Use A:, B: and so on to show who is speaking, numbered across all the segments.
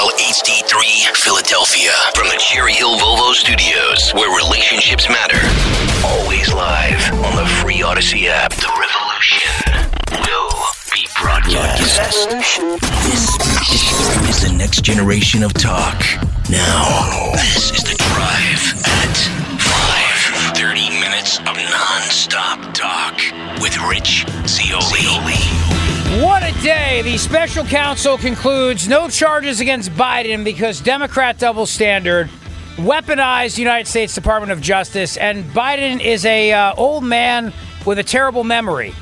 A: WOGL, HD3, Philadelphia. From the Cherry Hill Volvo Studios, where relationships matter. Always live on the free Audacy app. The revolution will be broadcast. This is the next generation of talk. Now, this is the drive at 5. 30 minutes of non-stop talk with Rich Zeoli.
B: What a day. The special counsel concludes no charges against Biden because Democrat double standard weaponized United States Department of Justice, and Biden is a uh, old man with a terrible memory,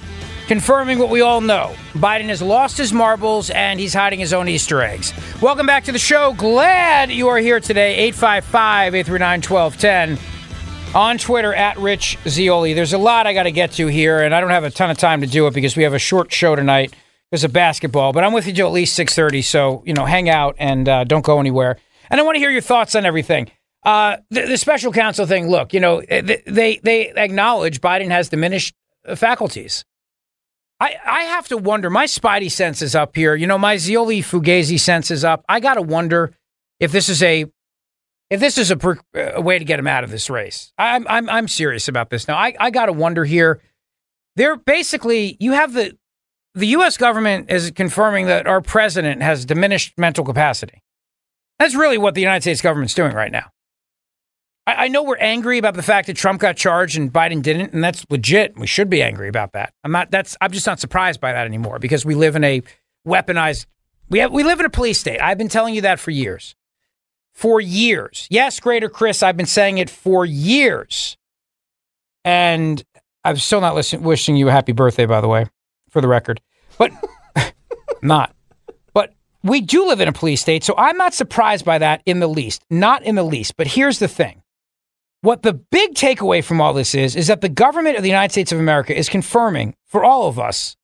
B: confirming what we all know. Biden has lost his marbles and he's hiding his own Easter eggs. Welcome back to the show. Glad you are here today. 855 839 1210 on Twitter at Rich Zeoli. There's a lot I got to get to here, and I don't have a ton of time to do it because we have a short show tonight because of basketball. But I'm with you till at least six thirty, so you know, hang out and uh, don't go anywhere. And I want to hear your thoughts on everything. Uh, the, the special counsel thing. Look, you know, they they, they acknowledge Biden has diminished uh, faculties. I, I have to wonder. My spidey sense is up here. You know, my Zeoli Fugazi sense is up. I got to wonder if this is a if this is a, per, a way to get him out of this race. I'm I'm I'm serious about this now. I I got to wonder here. They're basically you have the the U.S. government is confirming that our president has diminished mental capacity. That's really what the United States government's doing right now. I, I know we're angry about the fact that Trump got charged and Biden didn't, and that's legit. We should be angry about that. I'm not. That's. I'm just not surprised by that anymore because we live in a weaponized. We have, we live in a police state. I've been telling you that for years. For years. Yes, Greater Chris, I've been saying it for years. And I'm still not listening, wishing you a happy birthday, by the way, for the record. But not. But we do live in a police state, so I'm not surprised by that in the least. Not in the least. But here's the thing. What the big takeaway from all this is, is that the government of the United States of America is confirming for all of us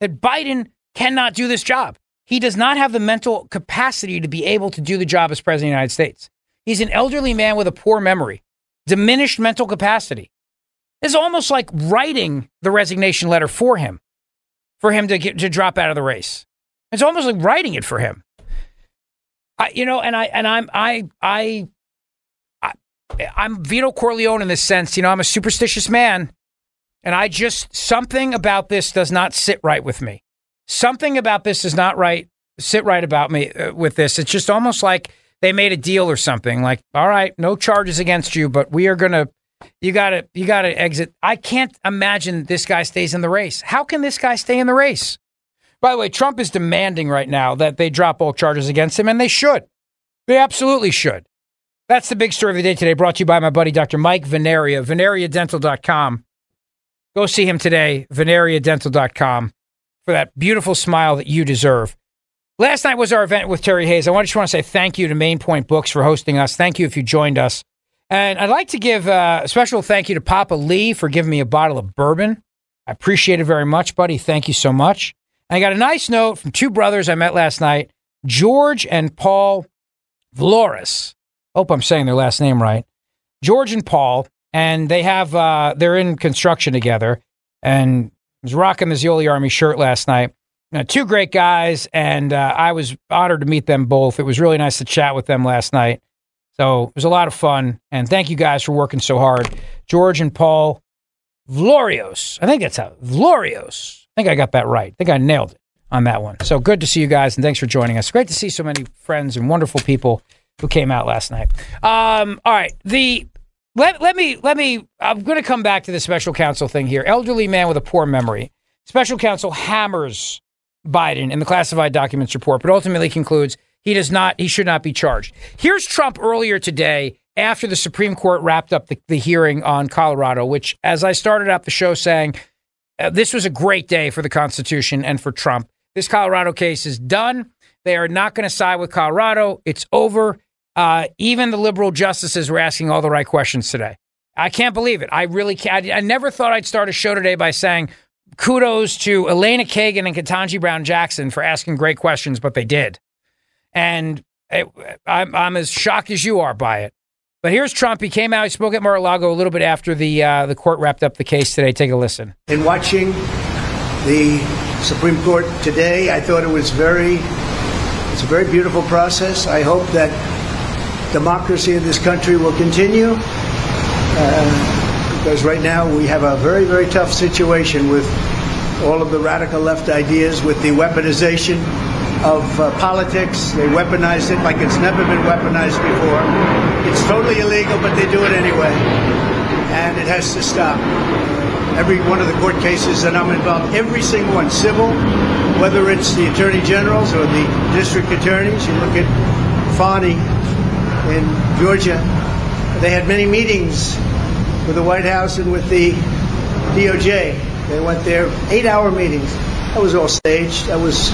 B: that Biden cannot do this job. He does not have the mental capacity to be able to do the job as president of the United States. He's an elderly man with a poor memory, diminished mental capacity. It's almost like writing the resignation letter for him, for him to get, to drop out of the race. It's almost like writing it for him. I, you know, and I and I'm I I, I I'm Vito Corleone in this sense. You know, I'm a superstitious man, and I just something about this does not sit right with me something about this is not right. Sit right about me uh, with this. It's just almost like they made a deal or something. Like, all right, no charges against you, but we are gonna. You gotta, you gotta exit. I can't imagine this guy stays in the race. How can this guy stay in the race? By the way, Trump is demanding right now that they drop all charges against him, and they should. They absolutely should. That's the big story of the day today, brought to you by my buddy Dr. Mike Veneria, veneriadental.com. Go see him today, veneriadental.com for that beautiful smile that you deserve. Last night was our event with Terry Hayes. I just want to say thank you to Main Point Books for hosting us. Thank you if you joined us. And I'd like to give uh, a special thank you to Papa Lee for giving me a bottle of bourbon. I appreciate it very much, buddy. Thank you so much. And I got a nice note from two brothers I met last night, George and Paul Vloris. Hope I'm saying their last name right. George and Paul, and they have uh, they're in construction together, and was rocking the Zeoli Army shirt last night. Uh, two great guys, and uh, I was honored to meet them both. It was really nice to chat with them last night. So it was a lot of fun, and thank you guys for working so hard. George and Paul Vlorios, I think that's how Vlorios. I think I got that right. I think I nailed it on that one. So good to see you guys, and thanks for joining us. Great to see so many friends and wonderful people who came out last night. Um, all right, the let let me let me. I'm going to come back to the special counsel thing here. Elderly man with a poor memory. Special counsel hammers Biden in the classified documents report, but ultimately concludes he does not. He should not be charged. Here's Trump earlier today after the Supreme Court wrapped up the, the hearing on Colorado, which, as I started out the show saying, uh, this was a great day for the Constitution and for Trump. This Colorado case is done. They are not going to side with Colorado. It's over. Uh, even the liberal justices were asking all the right questions today. I can't believe it. I really can't. I, I never thought I'd start a show today by saying kudos to Elena Kagan and Ketanji Brown Jackson for asking great questions, but they did. And it, I'm, I'm as shocked as you are by it. But here's Trump. He came out. He spoke at Mar-a-Lago a little bit after the uh, the court wrapped up the case today. Take a listen.
C: In watching the Supreme Court today, I thought it was very it's a very beautiful process. I hope that democracy in this country will continue. Uh, because right now we have a very, very tough situation with all of the radical left ideas, with the weaponization of uh, politics. They weaponize it like it's never been weaponized before. It's totally illegal, but they do it anyway. And it has to stop. Every one of the court cases that I'm involved, every single one, civil, whether it's the attorney generals or the district attorneys, you look at Fani in Georgia, they had many meetings with the White House and with the DOJ. They went there, eight hour meetings. That was all staged. That was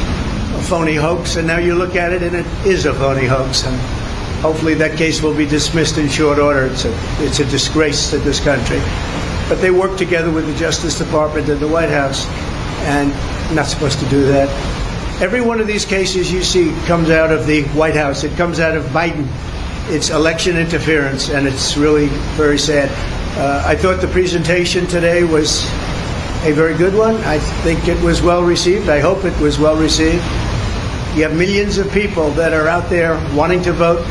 C: phony hoax, and now you look at it and it is a phony hoax. And hopefully that case will be dismissed in short order. It's a, it's a disgrace to this country. But they work together with the Justice Department and the White House, and not supposed to do that. Every one of these cases you see comes out of the White House. It comes out of Biden. It's election interference, and it's really very sad. Uh, I thought the presentation today was a very good one. I think it was well received. I hope it was well received. You have millions of people that are out there wanting to vote,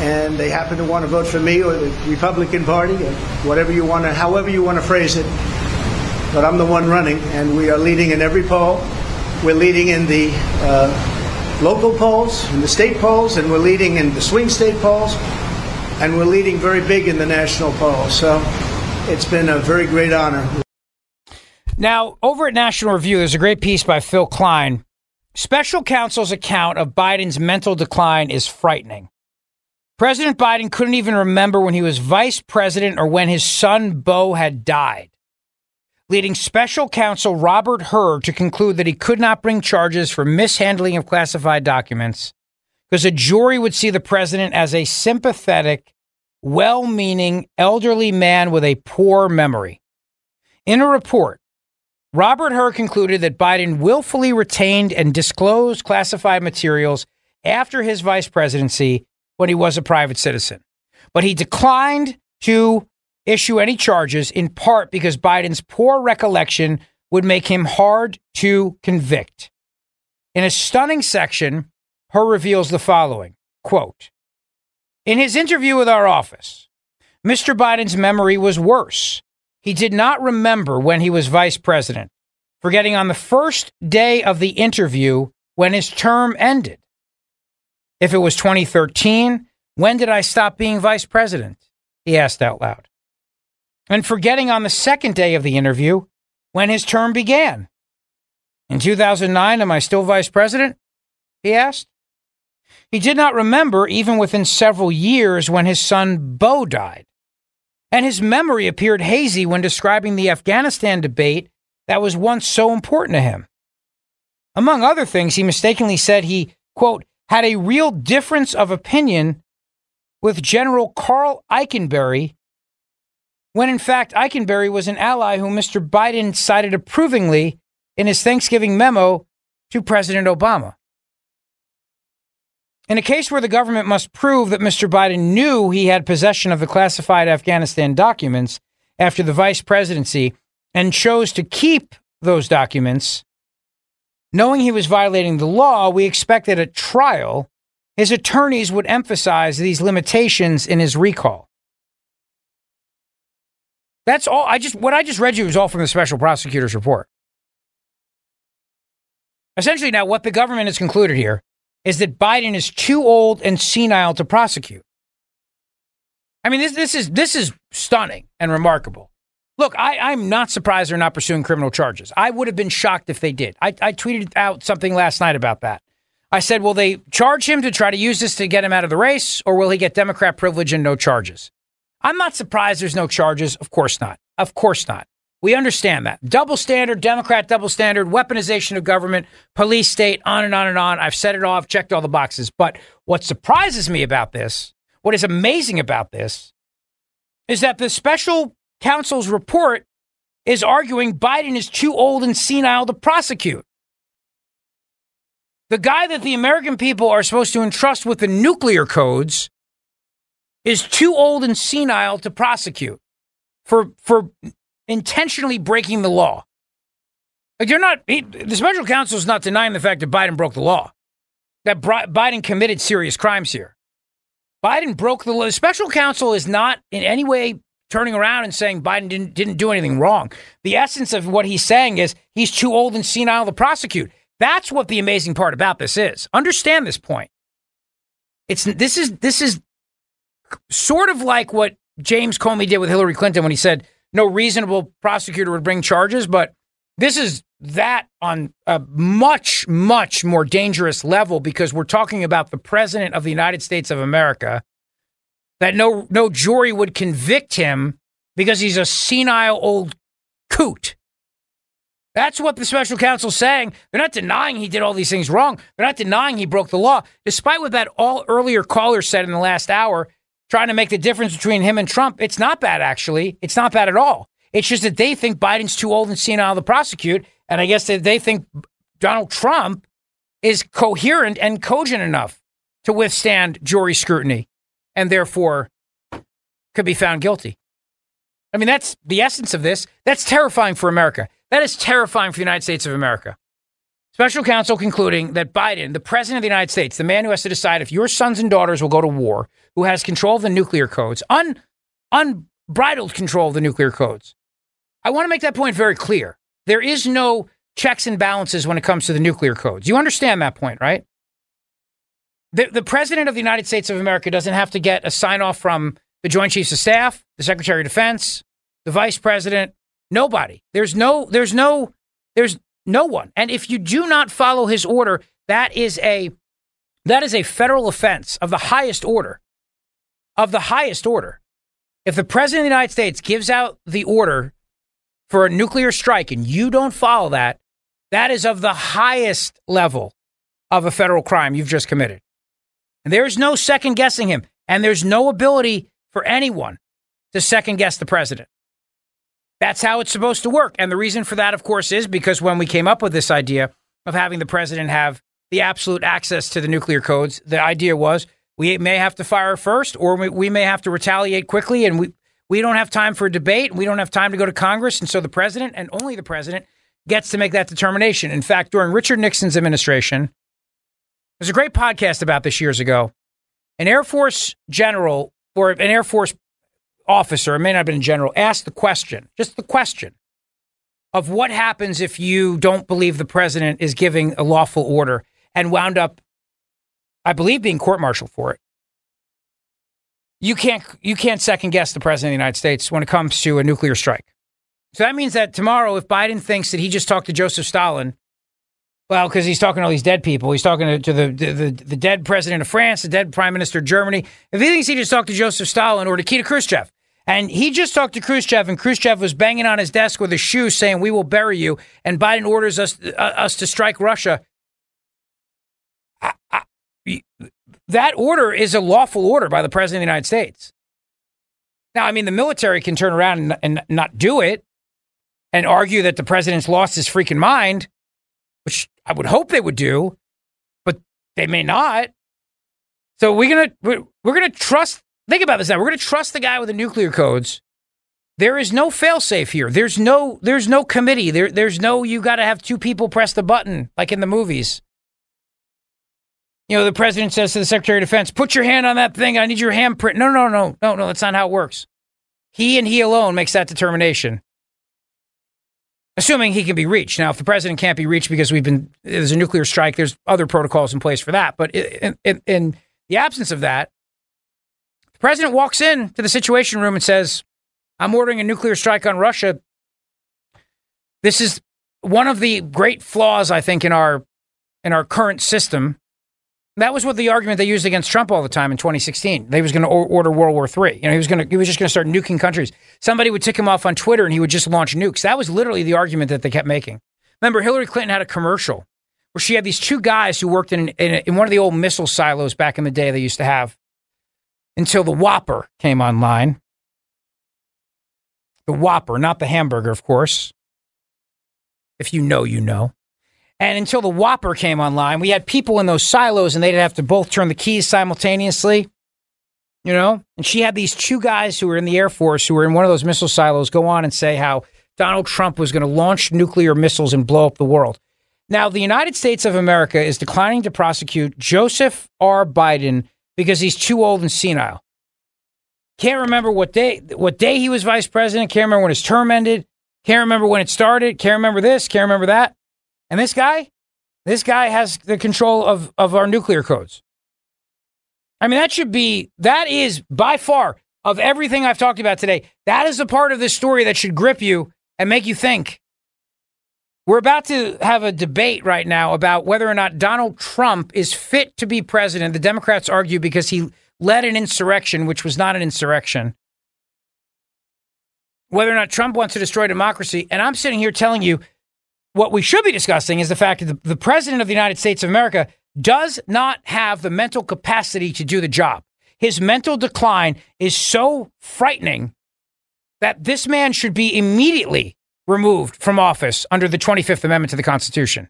C: and they happen to want to vote for me or the Republican Party, or whatever you want to, however you want to phrase it. But I'm the one running, and we are leading in every poll. We're leading in the uh, local polls, in the state polls, and we're leading in the swing state polls, and we're leading very big in the national polls. So it's been a very great honor.
B: Now, over at National Review, there's a great piece by Phil Klein. Special counsel's account of Biden's mental decline is frightening. President Biden couldn't even remember when he was vice president or when his son Beau had died, leading special counsel Robert Hur to conclude that he could not bring charges for mishandling of classified documents because a jury would see the president as a sympathetic, well meaning elderly man with a poor memory. In a report, Robert Hur concluded that Biden willfully retained and disclosed classified materials after his vice presidency when he was a private citizen. But he declined to issue any charges, in part because Biden's poor recollection would make him hard to convict. In a stunning section, Hur reveals the following quote, In his interview with our office, Mr. Biden's memory was worse he did not remember when he was vice president, forgetting on the first day of the interview when his term ended. If it was 2013, when did I stop being vice president? He asked out loud. And forgetting on the second day of the interview when his term began. In 2009, am I still vice president? He asked. He did not remember, even within several years, when his son Beau died and his memory appeared hazy when describing the Afghanistan debate that was once so important to him. Among other things, he mistakenly said he, quote, had a real difference of opinion with General Karl Eikenberry, when in fact Eikenberry was an ally whom Mr. Biden cited approvingly in his Thanksgiving memo to President Obama. In a case where the government must prove that Mr. Biden knew he had possession of the classified Afghanistan documents after the vice presidency and chose to keep those documents, knowing he was violating the law, we expect that at trial, his attorneys would emphasize these limitations in his recall. That's all. I just what I just read you was all from the special prosecutor's report. Essentially, now what the government has concluded here is that Biden is too old and senile to prosecute. I mean, this, this is this is stunning and remarkable. Look, I, I'm not surprised they're not pursuing criminal charges. I would have been shocked if they did. I, I tweeted out something last night about that. I said, will they charge him to try to use this to get him out of the race, or will he get Democrat privilege and no charges? I'm not surprised there's no charges. Of course not. Of course not. We understand that. Double standard, Democrat double standard, weaponization of government, police state, on and on and on. I've said it I've checked all the boxes. But what surprises me about this, what is amazing about this, is that the special counsel's report is arguing Biden is too old and senile to prosecute. The guy that the American people are supposed to entrust with the nuclear codes is too old and senile to prosecute for for intentionally breaking the law. Like you're not he, the special counsel is not denying the fact that Biden broke the law. That Biden committed serious crimes here. Biden broke the law. The special counsel is not in any way turning around and saying Biden didn't didn't do anything wrong. The essence of what he's saying is he's too old and senile to prosecute. That's what the amazing part about this is. Understand this point. It's this is this is sort of like what James Comey did with Hillary Clinton when he said no reasonable prosecutor would bring charges, but this is that on a much much more dangerous level because we're talking about the president of the United States of America that no no jury would convict him because he's a senile old coot. That's what the special counsel's saying. They're not denying he did all these things wrong. They're not denying he broke the law, despite what that all earlier caller said in the last hour, trying to make the difference between him and Trump. It's not bad, actually. It's not bad at all. It's just that they think Biden's too old and senile to prosecute, and I guess that they think Donald Trump is coherent and cogent enough to withstand jury scrutiny and therefore could be found guilty. I mean, that's the essence of this. That's terrifying for America. That is terrifying for the United States of America. Special counsel concluding that Biden, the president of the United States, the man who has to decide if your sons and daughters will go to war, who has control of the nuclear codes, un, unbridled control of the nuclear codes. I want to make that point very clear. There is no checks and balances when it comes to the nuclear codes. You understand that point, right? The, the president of the United States of America doesn't have to get a sign off from the Joint Chiefs of Staff, the Secretary of Defense, the Vice President, nobody. There's no, there's no, there's no one. And if you do not follow his order, that is a, that is a federal offense of the highest order. Of the highest order. If the president of the United States gives out the order for a nuclear strike and you don't follow that, that is of the highest level of a federal crime you've just committed. And there's no second guessing him. And there's no ability for anyone to second guess the president. That's how it's supposed to work. And the reason for that, of course, is because when we came up with this idea of having the president have the absolute access to the nuclear codes, the idea was we may have to fire first or we, we may have to retaliate quickly. And we, we don't have time for a debate. We don't have time to go to Congress. And so the president and only the president gets to make that determination. In fact, during Richard Nixon's administration, there's a great podcast about this years ago. An Air Force general or an Air Force officer, it may not have been a general, asked the question, just the question of what happens if you don't believe the president is giving a lawful order and wound up, I believe, being court martialed for it. You can't you can't second guess the president of the United States when it comes to a nuclear strike. So that means that tomorrow, if Biden thinks that he just talked to Joseph Stalin well, because he's talking to all these dead people. He's talking to, to the, the, the dead president of France, the dead prime minister of Germany. If he thinks he just talked to Joseph Stalin or Nikita Khrushchev, and he just talked to Khrushchev, and Khrushchev was banging on his desk with a shoe saying, "We will bury you," and Biden orders us uh, us to strike Russia. I, I, that order is a lawful order by the president of the United States. Now, I mean, the military can turn around and, and not do it and argue that the president's lost his freaking mind which I would hope they would do, but they may not. So we're gonna we're, we're gonna trust. Think about this now. We're gonna trust the guy with the nuclear codes. There is no failsafe here. There's no there's no committee. There there's no you got to have two people press the button like in the movies. You know, the president says to the Secretary of Defense, "Put your hand on that thing. I need your handprint." No, no, no, no, no. That's not how it works. He and he alone makes that determination. assuming he can be reached. Now, if the president can't be reached because we've been there's a nuclear strike, there's other protocols in place for that. But in, in, in the absence of that, the president walks in to the Situation Room and says, "I'm ordering a nuclear strike on Russia." This is one of the great flaws, I think, in our in our current system. That was what the argument they used against Trump all the time in 2016. They was going to order World War III. You know, he was going to he was just going to start nuking countries. Somebody would tick him off on Twitter, and he would just launch nukes. That was literally the argument that they kept making. Remember, Hillary Clinton had a commercial where she had these two guys who worked in in, in one of the old missile silos back in the day they used to have until the Whopper came online. The Whopper, not the hamburger, of course. If you know, you know. And until the Whopper came online, we had people in those silos and they'd have to both turn the keys simultaneously. You know? And she had these two guys who were in the Air Force who were in one of those missile silos go on and say how Donald Trump was going to launch nuclear missiles and blow up the world. Now, the United States of America is declining to prosecute Joseph R. Biden because he's too old and senile. Can't remember what day what day he was vice president. Can't remember when his term ended. Can't remember when it started. Can't remember this. Can't remember that. And this guy, this guy has the control of, of our nuclear codes. I mean, that should be, that is by far of everything I've talked about today, that is the part of this story that should grip you and make you think. We're about to have a debate right now about whether or not Donald Trump is fit to be president. The Democrats argue because he led an insurrection, which was not an insurrection. Whether or not Trump wants to destroy democracy. And I'm sitting here telling you what we should be discussing is the fact that the, president of the United States of America does not have the mental capacity to do the job. His mental decline is so frightening that this man should be immediately removed from office under the 25th Amendment to the Constitution.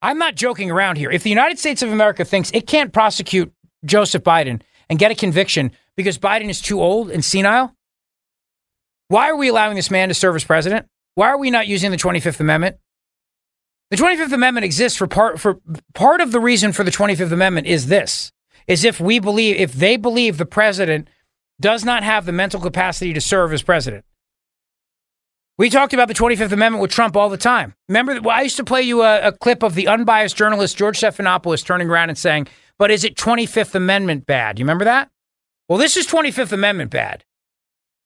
B: I'm not joking around here. If the United States of America thinks it can't prosecute Joseph Biden and get a conviction because Biden is too old and senile, why are we allowing this man to serve as president? Why are we not using the 25th Amendment? The 25th Amendment exists for part for part of the reason for the 25th Amendment is this is if we believe if they believe the president does not have the mental capacity to serve as president. We talked about the 25th Amendment with Trump all the time. Remember, well, I used to play you a, a clip of the unbiased journalist George Stephanopoulos turning around and saying, "But is it 25th Amendment bad?" You remember that? Well, this is 25th Amendment bad.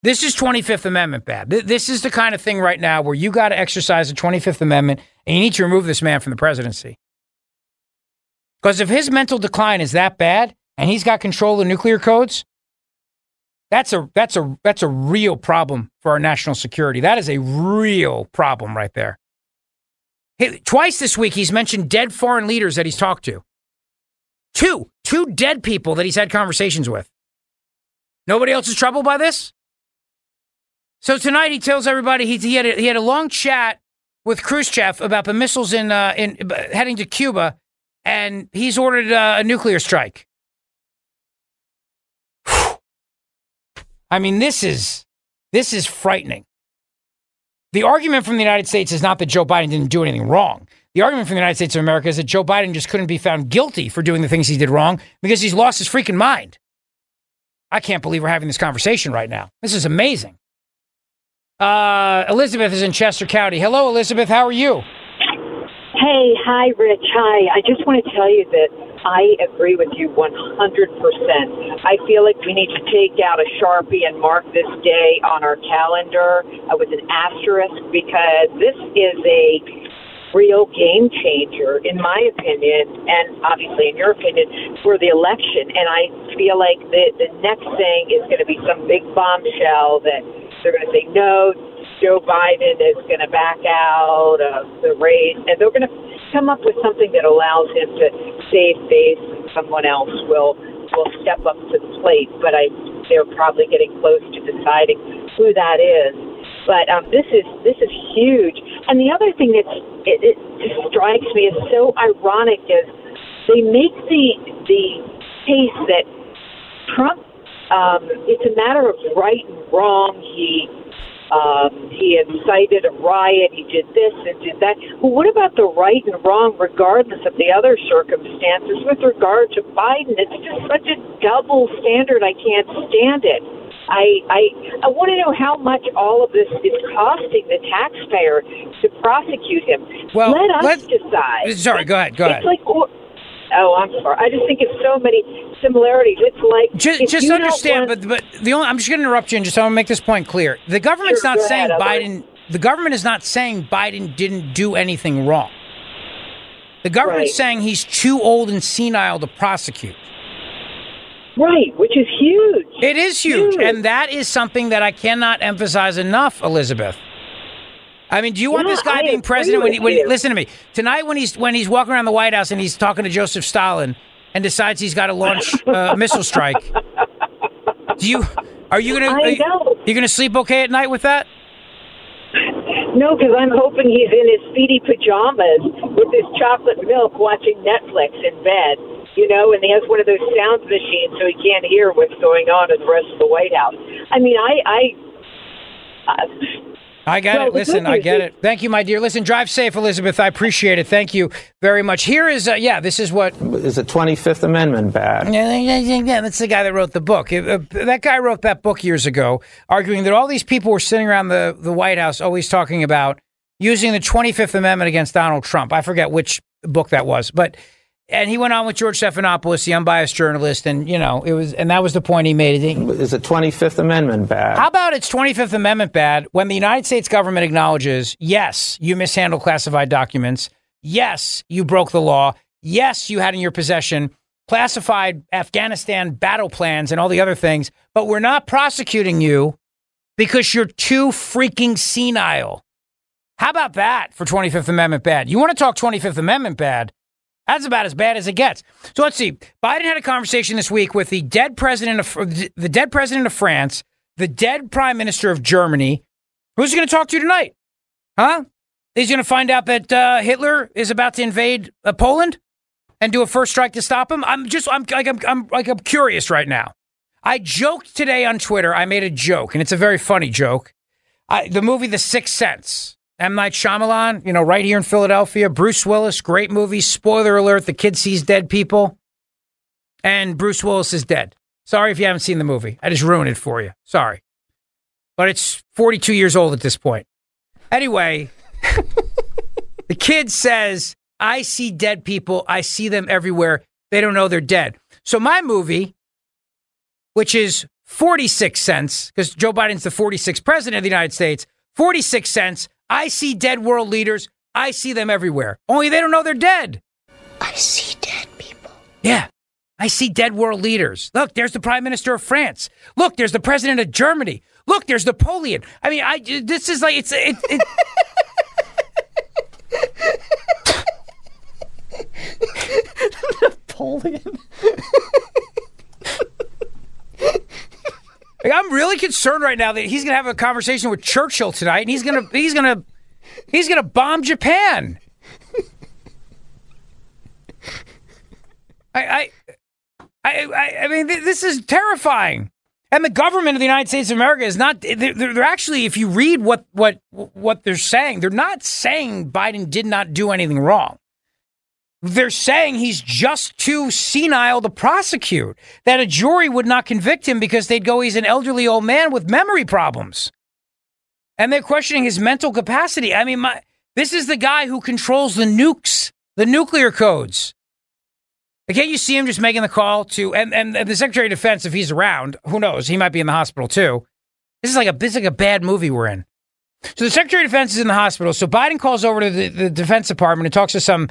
B: This is 25th Amendment bad. This is the kind of thing right now where you got to exercise the 25th Amendment and you need to remove this man from the presidency. Because if his mental decline is that bad and he's got control of nuclear codes, that's a that's a that's a real problem for our national security. That is a real problem right there. Hey, twice this week he's mentioned dead foreign leaders that he's talked to. Two, two dead people that he's had conversations with. Nobody else is troubled by this? So tonight he tells everybody he, he had a, he had a long chat with Khrushchev about the missiles in uh, in heading to Cuba, and he's ordered uh, a nuclear strike. I mean, this is this is frightening. The argument from the United States is not that Joe Biden didn't do anything wrong. The argument from the United States of America is that Joe Biden just couldn't be found guilty for doing the things he did wrong because he's lost his freaking mind. I can't believe we're having this conversation right now. This is amazing. Uh, Elizabeth is in Chester County. Hello, Elizabeth. How are you?
D: Hey, hi, Rich. Hi. I just want to tell you that I agree with you 100%. I feel like we need to take out a Sharpie and mark this day on our calendar uh, with an asterisk because this is a real game changer, in my opinion, and obviously in your opinion, for the election. And I feel like the, the next thing is going to be some big bombshell that they're going to say no. Joe Biden is going to back out of the race, and they're going to come up with something that allows him to save face, someone else will will step up to the plate. But I, they're probably getting close to deciding who that is. But um, this is this is huge. And the other thing that it, it strikes me as so ironic is they make the the case that Trump um, it's a matter of right and wrong. He um, he incited a riot. He did this and did that. Well, what about the right and wrong, regardless of the other circumstances? With regard to Biden, it's just such a double standard. I can't stand it. I I I want to know how much all of this is costing the taxpayer to prosecute him.
B: Well,
D: let us decide.
B: Sorry, go ahead, go
D: it's
B: ahead.
D: like. Oh, I'm sorry. I just think it's so many similarities. It's like
B: Just, just understand, but but the only I'm just going to interrupt you and just I want to make this point clear. The government's
D: Sure,
B: not saying
D: ahead,
B: Biden. The government is not saying Biden didn't do anything wrong. The government's
D: Right.
B: saying he's too old and senile to prosecute.
D: right, which is huge.
B: It is huge,
D: Huge.
B: and that is something that I cannot emphasize enough, Elizabeth. I mean, do you want this guy
D: I
B: being president when he, when he, listen to me tonight when he's when he's walking around the White House and he's talking to Joseph Stalin and decides he's got to launch uh, a missile strike? Do you are you gonna
D: I
B: are you gonna sleep okay at night with that?
D: No, because I'm hoping he's in his speedy pajamas with his chocolate milk watching Netflix in bed, you know, and he has one of those sound machines so he can't hear what's going on in the rest of the White House. I mean, I. I uh,
B: I get
D: Well,
B: it. Listen, I get it. Thank you, my dear. Listen, drive safe, Elizabeth. I appreciate it. Thank you very much. Here is, uh, yeah, this is what
E: Is the 25th Amendment bad?
B: Yeah, yeah, yeah, yeah, that's the guy that wrote the book. Uh, that guy wrote that book years ago, arguing that all these people were sitting around the, the White House always talking about using the 25th Amendment against Donald Trump. I forget which book that was, but and he went on with George Stephanopoulos, the unbiased journalist, and you know it was, and that was the point he made.
E: Is the 25th Amendment bad?
B: how about its 25th Amendment bad when the United States government acknowledges, yes, you mishandled classified documents. Yes, you broke the law. Yes, you had in your possession classified Afghanistan battle plans and all the other things, but we're not prosecuting you because you're too freaking senile. How about that for 25th Amendment bad? You want to talk 25th Amendment bad? That's about as bad as it gets. So let's see. Biden had a conversation this week with the dead president of the dead president of France, the dead prime minister of Germany. Who's he going to talk to tonight? Huh? He's going to find out that uh, Hitler is about to invade uh, Poland and do a first strike to stop him. I'm just I'm like I'm, I'm like I'm curious right now. I joked today on Twitter. I made a joke, and it's a very funny joke. I, the movie The Sixth Sense. M. Night Shyamalan, you know, right here in Philadelphia. Bruce Willis, great movie. Spoiler alert: the kid sees dead people, and Bruce Willis is dead. Sorry if you haven't seen the movie. I just ruined it for you. Sorry, but it's 42 years old at this point. Anyway, the kid says, "I see dead people. I see them everywhere. They don't know they're dead." So my movie, which is 46 cents, because Joe Biden's the 46th president of the United States, 46 cents. I see dead world leaders. I see them everywhere. Only they don't know they're dead.
F: I see dead people.
B: Yeah. I see dead world leaders. Look, there's the prime minister of France. Look, there's the president of Germany. Look, there's Napoleon. I mean, I this is like it's it, it
G: Napoleon.
B: Like, I'm really concerned right now that he's going to have a conversation with Churchill tonight, and he's going to he's going to he's going to bomb Japan. I, I, I, I, mean, th- this is terrifying. And the government of the United States of America is not. They're, they're actually, if you read what what what they're saying, they're not saying Biden did not do anything wrong. They're saying he's just too senile to prosecute. That a jury would not convict him because they'd go, he's an elderly old man with memory problems. And they're questioning his mental capacity. I mean, my, this is the guy who controls the nukes, the nuclear codes. Like, Can't you see him just making the call to, and, and, and the Secretary of Defense, if he's around, who knows? He might be in the hospital too. This is like a, this is like a bad movie we're in. So the Secretary of Defense is in the hospital. So Biden calls over to the, the Defense Department and talks to some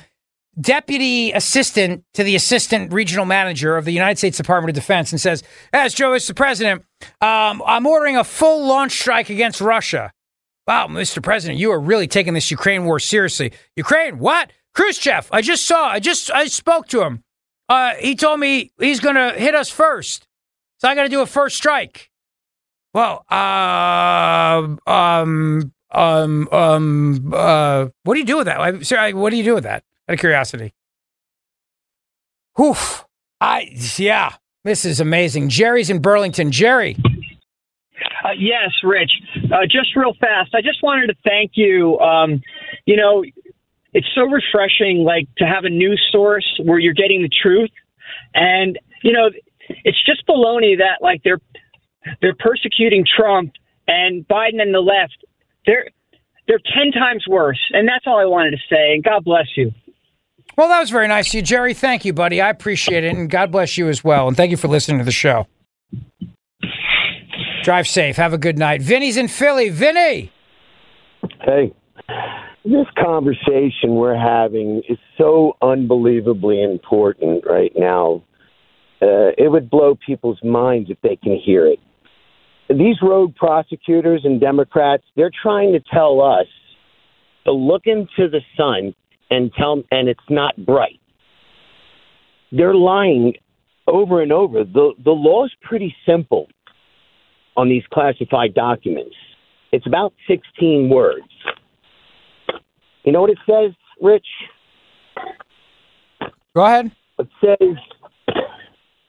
B: deputy assistant to the assistant regional manager of the United States Department of Defense and says, As Joe, Mr. President, um, I'm ordering a full launch strike against Russia. Wow, Mr. President, you are really taking this Ukraine war seriously. Ukraine, what? Khrushchev, I just saw, I just, I spoke to him. Uh, he told me he's going to hit us first. So I got to do a first strike. Well, uh, um, um, um, uh, what do you do with that? I, sir, I, what do you do with that? Out of curiosity. Whew. I, yeah, this is amazing. Jerry's in Burlington. Jerry.
H: Uh, yes, Rich. Uh, just real fast, I just wanted to thank you. Um, you know, it's so refreshing, like to have a news source where you're getting the truth, and you know, it's just baloney that like they're they're persecuting Trump and Biden and the left. They're they're ten times worse, and that's all I wanted to say. And God bless you.
B: Well, that was very nice of you, Jerry. Thank you, buddy. I appreciate it, and God bless you as well. And thank you for listening to the show. Drive safe. Have a good night. Vinny's in Philly. Vinny.
G: Hey, this conversation we're having is so unbelievably important right now. Uh, it would blow people's minds if they can hear it. These rogue prosecutors and Democrats, they're trying to tell us to look into the sun and tell, and it's not bright. They're lying over and over. The the law is pretty simple on these classified documents. It's about 16 words. You know what it says, Rich?
B: Go ahead.
G: It says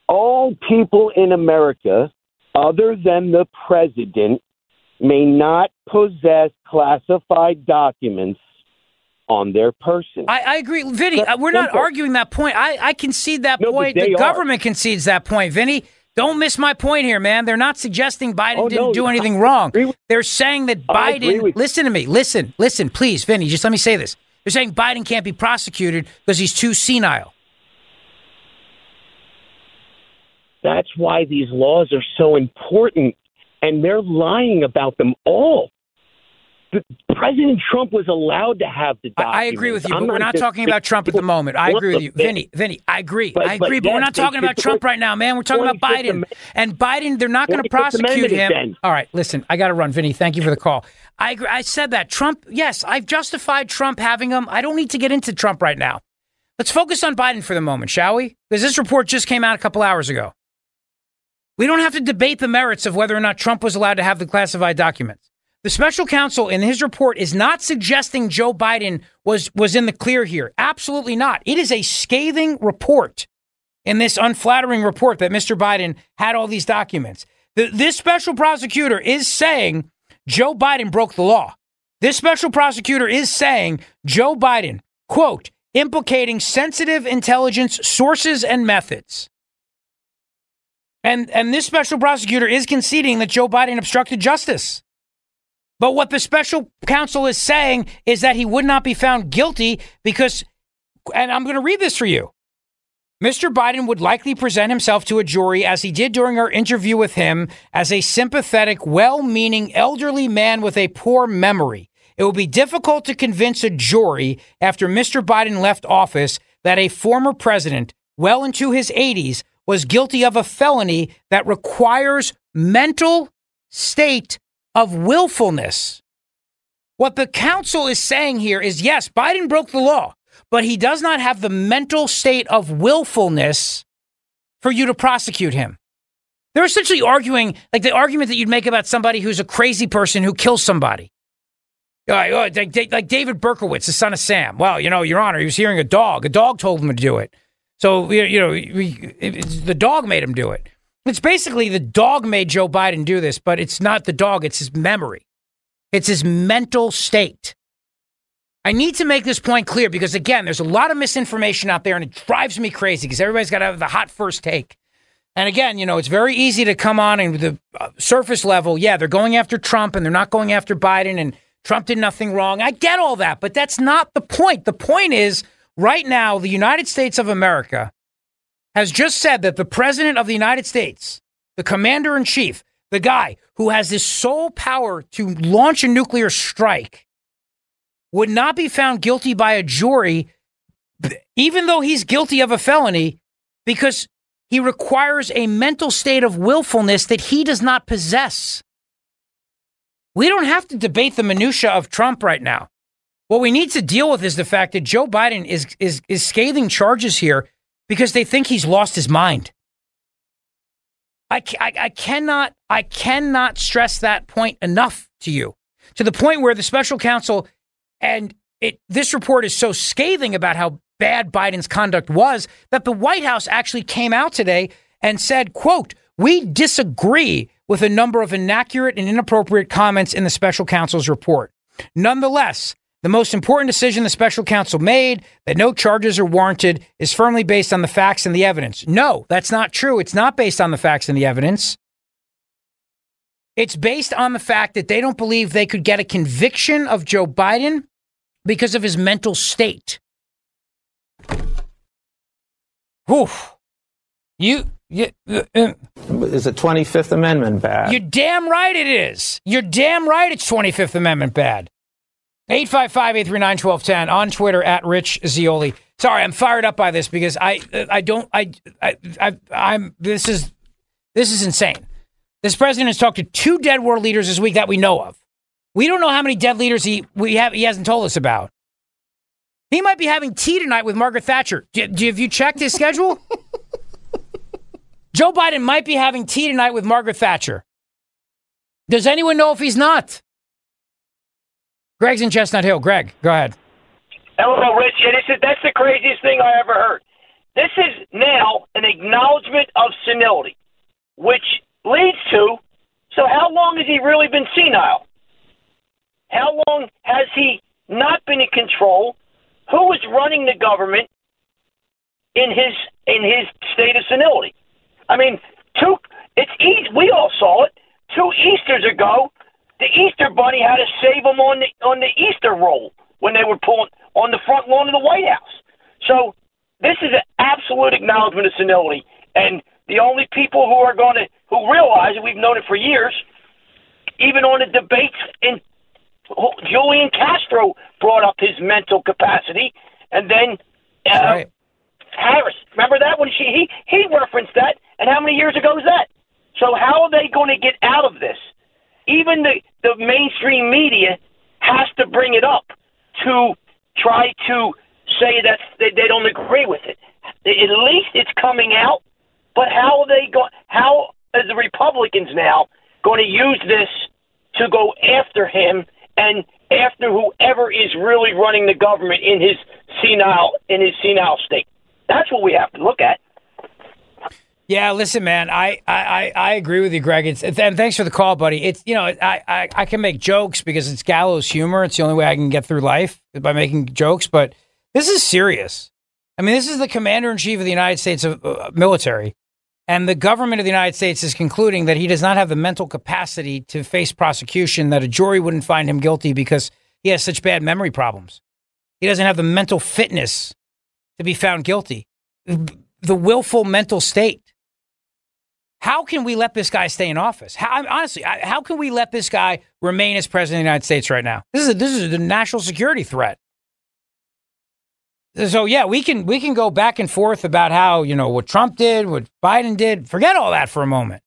G: all people in America, other than the president, may not possess classified documents on their person.
B: I, I agree, Vinny.
G: That's
B: uh, we're not arguing that point. I, I concede that
G: No,
B: point. The
G: are.
B: government concedes that point, Vinny. Don't miss my point here, man. They're not suggesting Biden
G: Oh,
B: didn't
G: no,
B: do
G: I
B: anything wrong.
G: with-
B: They're saying that Biden. Listen to me. Listen. Listen, please, Vinny. Just let me say this. They're saying Biden can't be prosecuted because he's too senile.
G: That's why these laws are so important, and they're lying about them all. President Trump was allowed to have the documents.
B: I agree with you,
G: I'm
B: but we're not talking about Trump at the moment. I agree with you, Vinny. Vinny, I agree.
G: But-
B: I agree, but, we're not talking about Trump right now, man. We're talking about Biden. And Biden, they're not going to prosecute him. All right, listen, I got to run, Vinny. Thank you for the call. I agree. I said that Trump. Yes, I've justified Trump having him. I don't need to get into Trump right now. Let's focus on Biden for the moment, shall we? Because this report just came out a couple hours ago. We don't have to debate the merits of whether or not Trump was allowed to have the classified documents. The special counsel in his report is not suggesting Joe Biden was, was in the clear here. Absolutely not. It is a scathing report in this unflattering report that Mr. Biden had all these documents. The, this special prosecutor is saying Joe Biden broke the law. This special prosecutor is saying Joe Biden, quote, implicating sensitive intelligence sources and methods. And, and this special prosecutor is conceding that Joe Biden obstructed justice. But what the special counsel is saying is that he would not be found guilty because, and I'm going to read this for you. Mr. Biden would likely present himself to a jury, as he did during our interview with him, as a sympathetic, well meaning elderly man with a poor memory. It will be difficult to convince a jury after Mr. Biden left office that a former president, well into his 80s, was guilty of a felony that requires mental state of willfulness. What the counsel is saying here is yes, Biden broke the law, but he does not have the mental state of willfulness for you to prosecute him. They're essentially arguing like the argument that you'd make about somebody who's a crazy person who kills somebody. Like, oh, like, David Berkowitz, the son of Sam. Well, you know, Your Honor, he was hearing a dog. A dog told him to do it. So, you know, the dog made him do it. It's basically the dog made Joe Biden do this, but it's not the dog, it's his memory. It's his mental state. I need to make this point clear because, again, there's a lot of misinformation out there and it drives me crazy because everybody's got to have the hot first take. And again, you know, it's very easy to come on and the uh, surface level, yeah, they're going after Trump and they're not going after Biden and Trump did nothing wrong. I get all that, but that's not the point. The point is right now, the United States of America has just said that the president of the United States, the commander in chief, the guy who has this sole power to launch a nuclear strike, would not be found guilty by a jury, even though he's guilty of a felony, because he requires a mental state of willfulness that he does not possess. We don't have to debate the minutia of Trump right now. What we need to deal with is the fact that Joe Biden is is is scathing charges here because they think he's lost his mind. I, I, I cannot I cannot stress that point enough to you to the point where the special counsel and it this report is so scathing about how bad Biden's conduct was that the White House actually came out today and said, quote, we disagree with a number of inaccurate and inappropriate comments in the special counsel's report. Nonetheless, the most important decision the special counsel made that no charges are warranted is firmly based on the facts and the evidence. No, that's not true. It's not based on the facts and the evidence. It's based on the fact that they don't believe they could get a conviction of Joe Biden because of his mental state. Oof. You, you uh, uh,
E: Is it 25th Amendment bad?
B: you're damn right it is. You're damn right it's 25th Amendment bad. 855 839 1210 on Twitter at Rich Zeoli. Sorry, I'm fired up by this because I uh, I don't I, I I I'm this is this is insane. This president has talked to two dead world leaders this week that we know of. We don't know how many dead leaders he we have he hasn't told us about. He might be having tea tonight with Margaret Thatcher. Do, do, have you checked his schedule? Joe Biden might be having tea tonight with Margaret Thatcher. Does anyone know if he's not? Greg's in Chestnut Hill. Greg, go ahead.
I: Hello, Rich. Yeah, this is that's the craziest thing I ever heard. This is now an acknowledgement of senility, which leads to so how long has he really been senile? How long has he not been in control? Who is running the government in his in his state of senility? I mean, two it's easy. We all saw it two Easter's ago. The Easter Bunny had to save him on the on the Easter roll when they were pulling on the front lawn of the White House. So this is an absolute acknowledgement of senility, and the only people who are going to who realize it, we've known it for years. Even on the debates in Julian Castro brought up his mental capacity, and then uh, Harris. Remember that when she he he referenced that, and how many years ago was that? So how are they going to get out of this? Even the the mainstream media has to bring it up to try to say that they, they don't agree with it. At least it's coming out. But how are they going? How are the Republicans now going to use this to go after him and after whoever is really running the government in his senile in his senile state? That's what we have to look at.
B: Yeah, listen, man, I, I, I agree with you, Greg. It's, and thanks for the call, buddy. It's you know, I, I, I can make jokes because it's gallows humor. It's the only way I can get through life by making jokes. But this is serious. I mean, this is the commander in chief of the United States of, uh, military, and the government of the United States is concluding that he does not have the mental capacity to face prosecution. That a jury wouldn't find him guilty because he has such bad memory problems. He doesn't have the mental fitness to be found guilty. The willful mental state. How can we let this guy stay in office? How, honestly, how can we let this guy remain as president of the United States right now? This is a, this is a national security threat. So yeah, we can we can go back and forth about how you know what Trump did, what Biden did. Forget all that for a moment.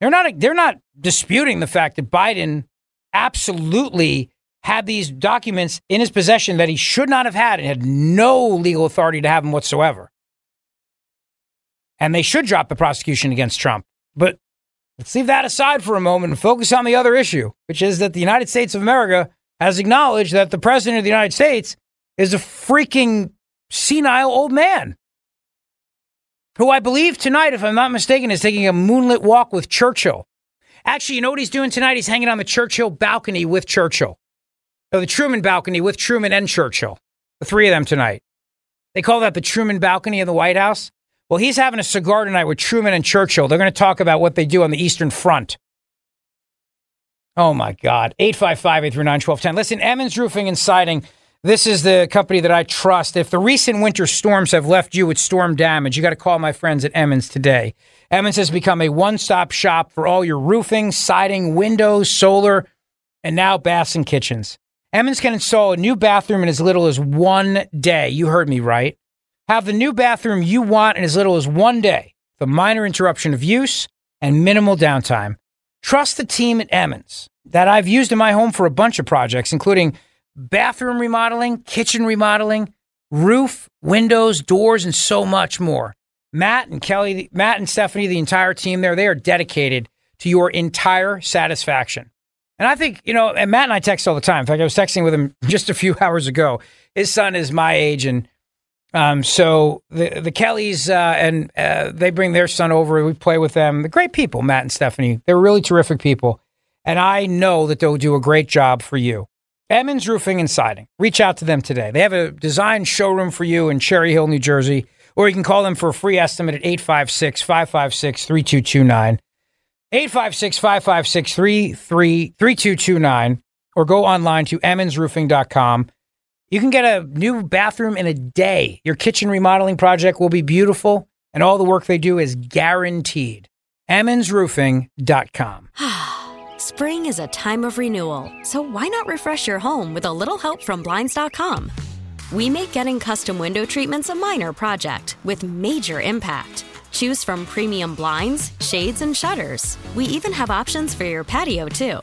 B: They're not they're not disputing the fact that Biden absolutely had these documents in his possession that he should not have had and had no legal authority to have them whatsoever. And they should drop the prosecution against Trump. But let's leave that aside for a moment and focus on the other issue, which is that the United States of America has acknowledged that the president of the United States is a freaking senile old man who I believe tonight, if I'm not mistaken, is taking a moonlit walk with Churchill. Actually, you know what he's doing tonight? He's hanging on the Churchill balcony with Churchill. Or the Truman balcony with Truman and Churchill. The three of them tonight. They call that the Truman balcony in the White House. Well, he's having a cigar tonight with Truman and Churchill. They're going to talk about what they do on the Eastern Front. Oh, my God. 855 839 1210. Listen, Emmons Roofing and Siding. This is the company that I trust. If the recent winter storms have left you with storm damage, you got to call my friends at Emmons today. Emmons has become a one stop shop for all your roofing, siding, windows, solar, and now baths and kitchens. Emmons can install a new bathroom in as little as one day. You heard me right. Have the new bathroom you want in as little as one day, the minor interruption of use and minimal downtime. Trust the team at Emmons that I've used in my home for a bunch of projects, including bathroom remodeling, kitchen remodeling, roof, windows, doors, and so much more. Matt and Kelly, Matt and Stephanie, the entire team there, they are dedicated to your entire satisfaction. And I think, you know, and Matt and I text all the time. In fact, I was texting with him just a few hours ago. His son is my age, and um, so the the Kellys uh, and uh, they bring their son over. We play with them. They're great people, Matt and Stephanie. They're really terrific people, and I know that they'll do a great job for you. Emmons Roofing and Siding. Reach out to them today. They have a design showroom for you in Cherry Hill, New Jersey, or you can call them for a free estimate at 856 556 3229. 856 556 3229 or go online to emmonsroofing.com. You can get a new bathroom in a day. Your kitchen remodeling project will be beautiful, and all the work they do is guaranteed. emmonsroofing.com.
J: Spring is a time of renewal, so why not refresh your home with a little help from Blinds.com? We make getting custom window treatments a minor project with major impact. Choose from premium blinds, shades, and shutters. We even have options for your patio, too.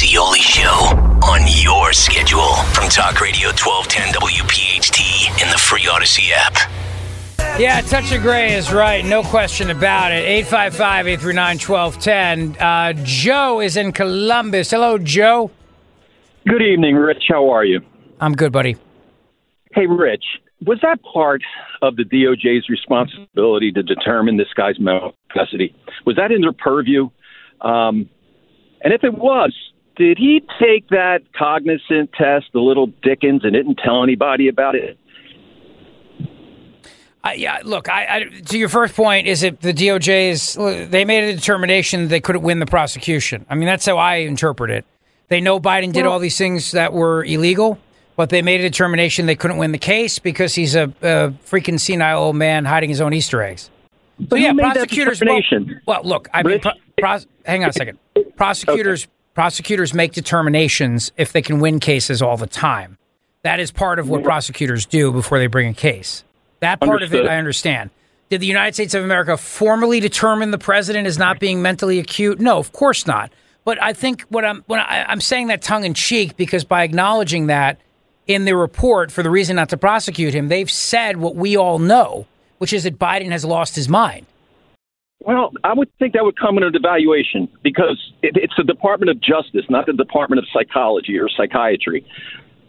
A: The Zeoli Show on your schedule from Talk Radio 1210 WPHT in the free Audacy app.
B: Yeah, Touch of Gray is right. No question about it. 855 839 1210. Uh, Joe is in Columbus. Hello, Joe.
K: Good evening, Rich. How are you?
B: I'm good, buddy.
K: Hey, Rich, was that part of the DOJ's responsibility to determine this guy's mental capacity? Was that in their purview? Um, and if it was, did he take that cognizant test, the little Dickens, and didn't tell anybody about it?
B: Uh, yeah, look, I, I, to your first point, is it the DOJ's? They made a determination they couldn't win the prosecution. I mean, that's how I interpret it. They know Biden did all these things that were illegal, but they made a determination they couldn't win the case because he's a, a freaking senile old man hiding his own Easter eggs.
K: But who
B: yeah, prosecutors. Well, well, look, I mean,
K: Rich?
B: pro, hang on a second. Prosecutors prosecutors make determinations if they can win cases all the time. That is part of what prosecutors do before they bring a case. That part of it I understand. Did the United States of America formally determine the president is not being mentally acute? No, of course not. But I think what I'm when I, I'm saying that tongue in cheek because by acknowledging that in the report for the reason not to prosecute him, they've said what we all know, which is that Biden has lost his mind.
K: Well, I would think that would come under evaluation because it, it's the Department of Justice, not the Department of Psychology or Psychiatry.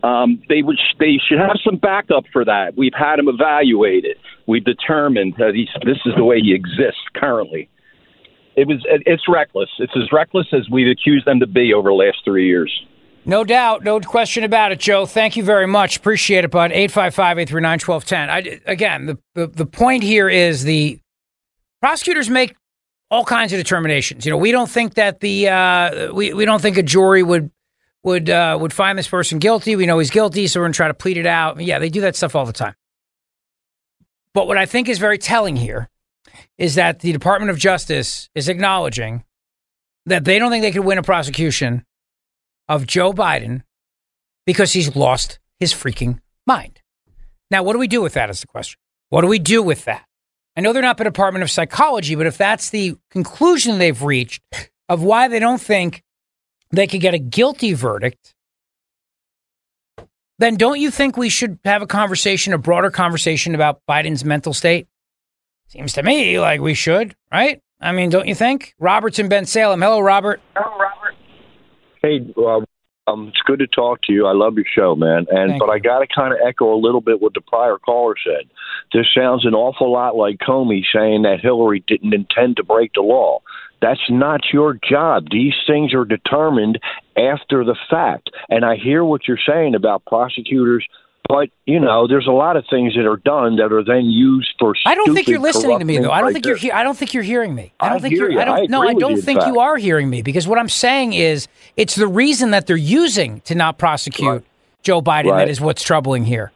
K: Um, they would they should have some backup for that. We've had him evaluated. We've determined that he's this is the way he exists currently. It was it's reckless. It's as reckless as we've accused them to be over the last three years.
B: No doubt, no question about it, Joe. Thank you very much. Appreciate it, bud. 855 839 1210. Again, the, the, the point here is the prosecutors make all kinds of determinations. You know, we don't think that the uh, we, we don't think a jury would would uh, would find this person guilty. We know he's guilty, so we're going to try to plead it out. Yeah, they do that stuff all the time. But what I think is very telling here is that the Department of Justice is acknowledging that they don't think they could win a prosecution of Joe Biden because he's lost his freaking mind. Now, what do we do with that is the question. What do we do with that? I know they're not the Department of Psychology, but if that's the conclusion they've reached of why they don't think they could get a guilty verdict, then don't you think we should have a conversation, a broader conversation about Biden's mental state? Seems to me like we should, right? I mean, don't you think? Robert's in Bensalem. Hello, Robert. Hello, Robert.
L: Hey, uh, um, it's good to talk to you. I love your show, man. And
B: Thank
L: but I got to kind of echo a little bit what the prior caller said. This sounds an awful lot like Comey saying that Hillary didn't intend to break the law. That's not your job. These things are determined after the fact. And I hear what you're saying about prosecutors. But you know, there's a lot of things that are done that are then used for.
B: I don't think you're listening to me though. I don't think you're. He- I don't think you're hearing me. I
L: I
B: don't think
L: hear
B: you're.
L: you.
B: I don't.
L: I
B: no, I don't
L: you,
B: think you are hearing me because what I'm saying is it's the reason that they're using to not prosecute Joe Biden
L: Right.
B: that is what's troubling here.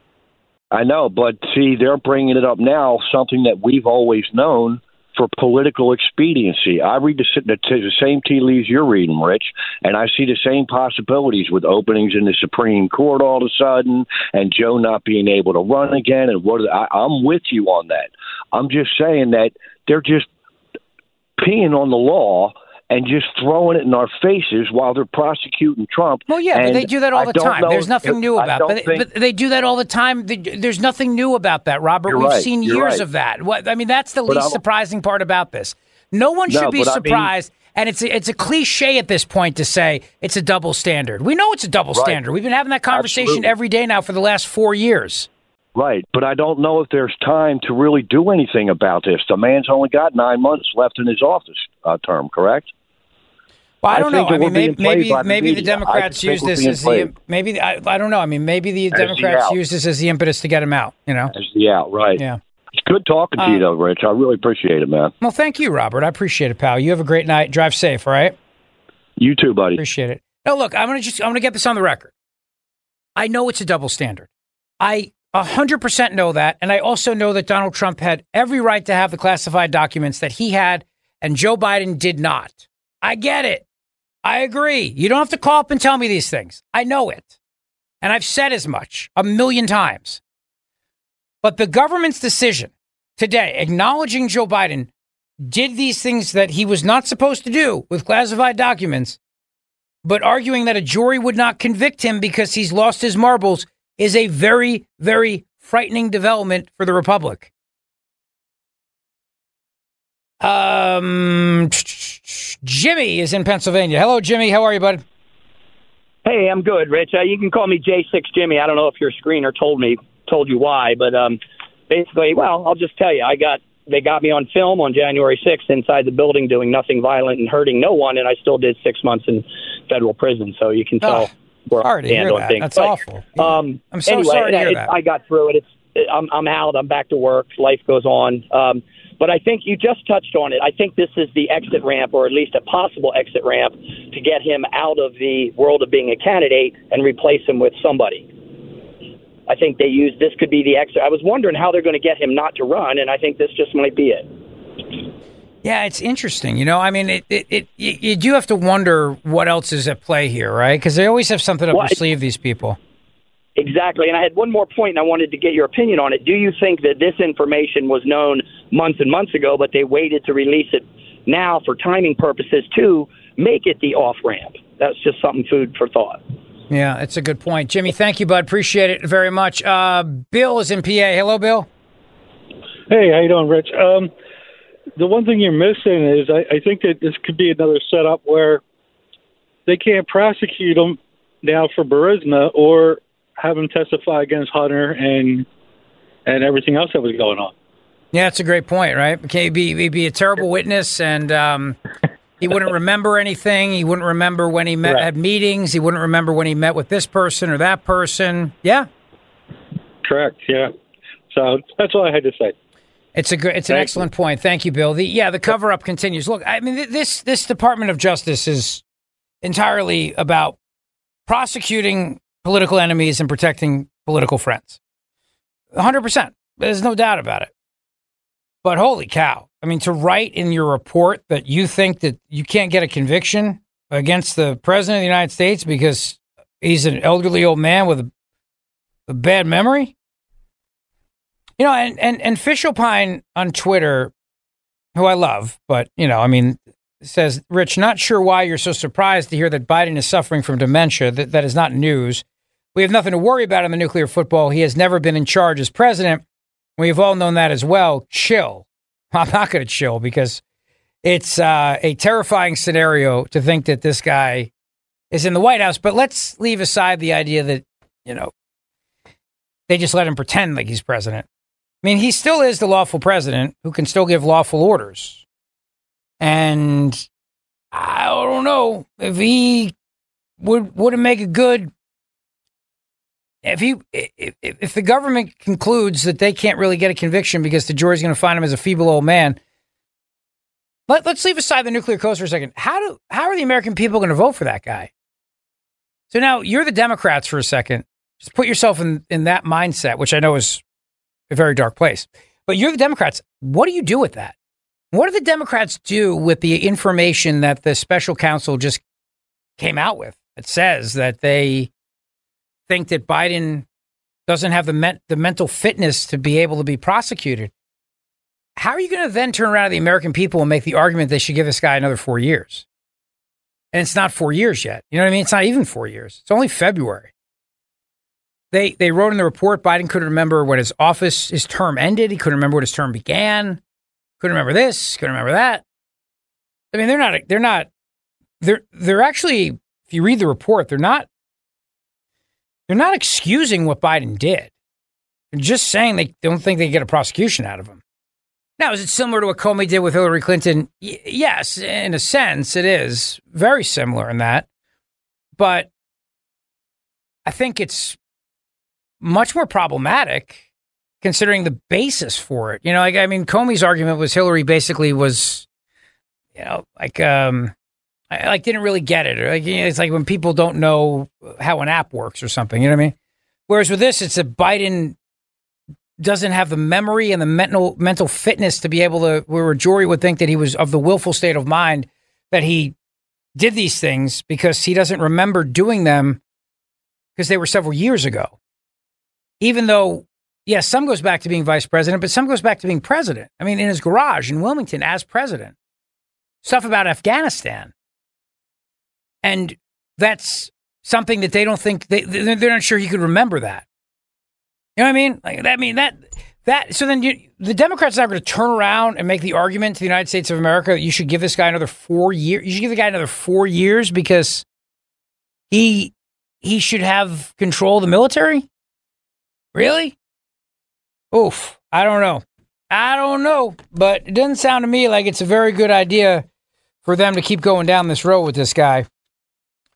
L: I know, but see, they're bringing it up now, something that we've always known for political expediency. I read the, the, the same tea leaves you're reading, Rich, and I see the same possibilities with openings in the Supreme Court all of a sudden, and Joe not being able to run again. And what I, I'm with you on that. I'm just saying that they're just peeing on the law. And just throwing it in our faces while they're prosecuting Trump.
B: Well, yeah, but they do that all
L: I
B: the time. There's
L: if-
B: nothing new about.
L: don't
B: But,
L: think-
B: but they do that all the time. There's nothing new about that, Robert.
L: You're
B: We've
L: right.
B: seen
L: You're
B: years
L: right.
B: of that. What I mean, that's the
L: But
B: least
L: I'm-
B: surprising part about this. No one
L: No,
B: should be
L: but I mean-
B: surprised. and it's a, it's a cliche at this point to say it's a double standard. We know it's a double
L: Right.
B: standard. We've been having that conversation
L: Absolutely.
B: every day now for the last four years.
L: Right, but I don't know if there's time to really do anything about this. The man's only got nine months left in his office uh, term, correct?
B: Well, I don't know. I mean, maybe maybe,
L: the
B: maybe the Democrats use this as the maybe I, I don't know. I mean, maybe the
L: the
B: Democrats
L: out.
B: use this as the impetus to get him out. You know.
L: As the out, right?
B: Yeah.
L: It's good talking to
B: Uh,
L: you, though, Rich. I really appreciate it, man.
B: Well, thank you, Robert. I appreciate it, pal. You have a great night. Drive safe. All right.
L: You too, buddy.
B: Appreciate it. Now, look, I'm gonna just I'm gonna get this on the record. I know it's a double standard. I 100% know that, and I also know that Donald Trump had every right to have the classified documents that he had, and Joe Biden did not. I get it. I agree. You don't have to call up and tell me these things. I know it, and I've said as much a million times. But the government's decision today, acknowledging Joe Biden did these things that he was not supposed to do with classified documents, but arguing that a jury would not convict him because he's lost his marbles is a very, very frightening development for the Republic. Um, Jimmy is in Pennsylvania. Hello, Jimmy. How are you, bud?
M: Hey, I'm good, Rich. Uh, you can call me J6 Jimmy. I don't know if your screener told me told you why, but um, basically, well, I'll just tell you, I got they got me on film on January 6th inside the building doing nothing violent and hurting no one, and I still did six months in federal prison. So you can tell where
B: sorry
M: I stand on
B: that.
M: things.
B: That's
M: But,
B: awful.
M: Um,
B: I'm so
M: anyway,
B: sorry to hear
M: it-
B: that.
M: I got through it. It's I'm I'm out. I'm back to work. Life goes on. Um, but I think you just touched on it. I think this is the exit ramp, or at least a possible exit ramp, to get him out of the world of being a candidate and replace him with somebody. I think they use this could be the exit. I was wondering how they're going to get him not to run, and I think this just might be it.
B: Yeah, it's interesting. You know, I mean, it, it, it you, you do have to wonder what else is at play here, right? Because they always have something up
M: Well,
B: their sleeve. These people.
M: Exactly. And I had one more point, and I wanted to get your opinion on it. Do you think that this information was known months and months ago, but they waited to release it now for timing purposes to make it the off ramp? That's just something food for thought.
B: Yeah, it's a good point, Jimmy. Thank you, bud. Appreciate it very much. Uh, Bill is in PA. Hello, Bill.
N: Hey, how you doing, Rich? Um, the one thing you're missing is I, I think that this could be another setup where they can't prosecute him now for Burisma or have him testify against Hunter and and everything else that was going on.
B: Yeah, it's a great point, right? Okay, he'd be, he'd be a terrible witness, and um, he wouldn't remember anything. He wouldn't remember when he met
N: Correct.
B: had meetings. He wouldn't remember when he met with this person or that person. Yeah,
N: Correct. Yeah. So that's all I had to say.
B: It's a good, it's an
N: Thank
B: excellent point. Thank you, Bill. The yeah, the cover up continues. Look, I mean, th- this this Department of Justice is entirely about prosecuting political enemies and protecting political friends. 100%. There's no doubt about it. But holy cow. I mean, to write in your report that you think that you can't get a conviction against the president of the United States because he's an elderly old man with a, a bad memory? You know, and, and, and Fish on Twitter, who I love, but, you know, I mean, says, Rich, not sure why you're so surprised to hear that Biden is suffering from dementia. That, that is not news. We have nothing to worry about in the nuclear football. He has never been in charge as president. We've all known that as well. Chill. I'm not going to chill because it's uh, a terrifying scenario to think that this guy is in the White House. But let's leave aside the idea that, you know, they just let him pretend like he's president. I mean, he still is the lawful president who can still give lawful orders. And I don't know if he would would it make a good if he if, if the government concludes that they can't really get a conviction because the jury's going to find him as a feeble old man. Let, let's leave aside the nuclear codes for a second. How do how are the American people going to vote for that guy? So now you're the Democrats for a second. Just put yourself in in that mindset, which I know is a very dark place. But you're the Democrats. What do you do with that? What do the Democrats do with the information that the special counsel just came out with? It says that they think that Biden doesn't have the men- the mental fitness to be able to be prosecuted. How are you going to then turn around to the American people and make the argument they should give this guy another four years? And it's not four years yet. You know what I mean? It's not even four years. It's only February. They they wrote in the report Biden couldn't remember when his office his term ended. He couldn't remember when his term began. Couldn't remember this. Couldn't remember that. I mean, they're not. They're not. They're they're actually. If you read the report, they're not. They're not excusing what Biden did. They're just saying they don't think they get a prosecution out of him. Now, is it similar to what Comey did with Hillary Clinton? Y- yes, in a sense, it is very similar in that. But I think it's much more problematic considering the basis for it. You know, like I mean, Comey's argument was Hillary basically was, you know, like um, I like didn't really get it. Or like you know, it's like when people don't know how an app works or something. You know what I mean? Whereas with this, it's that Biden doesn't have the memory and the mental mental fitness to be able to. Where a jury would think that he was of the willful state of mind that he did these things because he doesn't remember doing them because they were several years ago. Even though Yes, some goes back to being vice president, but some goes back to being president. I mean, in his garage in Wilmington as president. Stuff about Afghanistan. And that's something that they don't think they they're not sure he could remember that. You know what I mean? Like that I mean that that so then you, the Democrats are going to turn around and make the argument to the United States of America that you should give this guy another 4 years. You should give the guy another 4 years because he he should have control of the military? Really? Oof, I don't know. I don't know, but it doesn't sound to me like it's a very good idea for them to keep going down this road with this guy.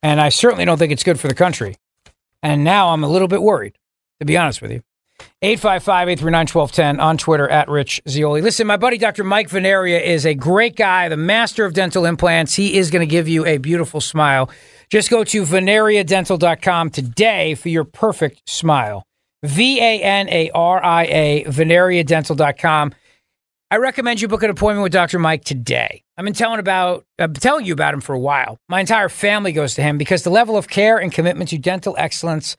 B: And I certainly don't think it's good for the country. And now I'm a little bit worried, to be honest with you. 855 839 1210 on Twitter at Rich Zeoli. Listen, my buddy Dr. Mike Vanaria is a great guy, the master of dental implants. He is going to give you a beautiful smile. Just go to vanariadental.com today for your perfect smile. V A N A R I A, vanariadental.com. I recommend you book an appointment with Dr. Mike today. I've been telling about I've been telling you about him for a while. My entire family goes to him because the level of care and commitment to dental excellence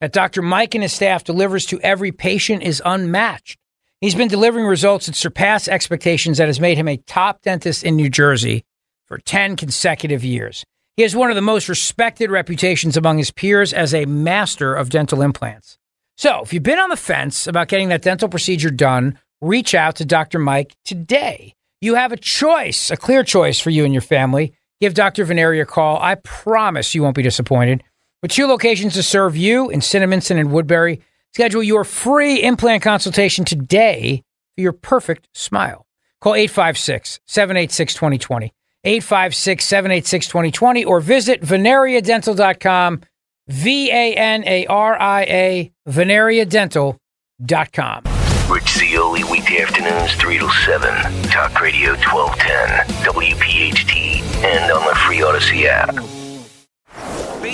B: that Dr. Mike and his staff delivers to every patient is unmatched. He's been delivering results that surpass expectations that has made him a top dentist in New Jersey for 10 consecutive years. He has one of the most respected reputations among his peers as a master of dental implants. So, if you've been on the fence about getting that dental procedure done, reach out to Dr. Mike today. You have a choice, a clear choice for you and your family. Give Dr. Vanaria a call. I promise you won't be disappointed. With two locations to serve you in Cinnaminson and Woodbury, schedule your free implant consultation today for your perfect smile. Call 856 786 2020, 856 786 2020, or visit vanariadental.com V A N A R I A, vanariadental.com.
A: Rich Zeoli, weekday afternoons, 3 to 7. Talk Radio 1210, WPHT, and on the free Audacy app.